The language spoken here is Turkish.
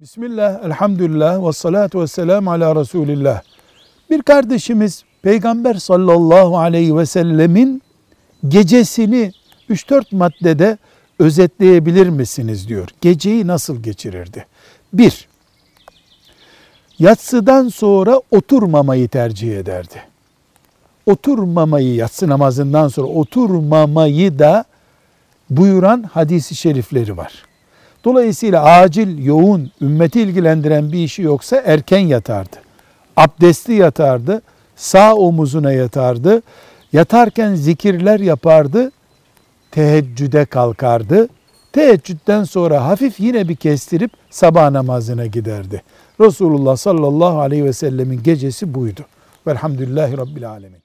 Bismillah, elhamdülillah ve salatu ve selamu ala Resulillah. Bir kardeşimiz Peygamber sallallahu aleyhi ve sellemin gecesini 3-4 maddede özetleyebilir misiniz diyor. Geceyi nasıl geçirirdi? Bir, yatsıdan sonra oturmamayı tercih ederdi. Oturmamayı yatsı namazından sonra oturmamayı da buyuran hadisi şerifleri var. Dolayısıyla acil, yoğun, ümmeti ilgilendiren bir işi yoksa erken yatardı. Abdestli yatardı, sağ omuzuna yatardı. Yatarken zikirler yapardı, teheccüde kalkardı. Teheccüden sonra hafif yine bir kestirip sabah namazına giderdi. Resulullah sallallahu aleyhi ve sellemin gecesi buydu. Velhamdülillahi Rabbil alemin.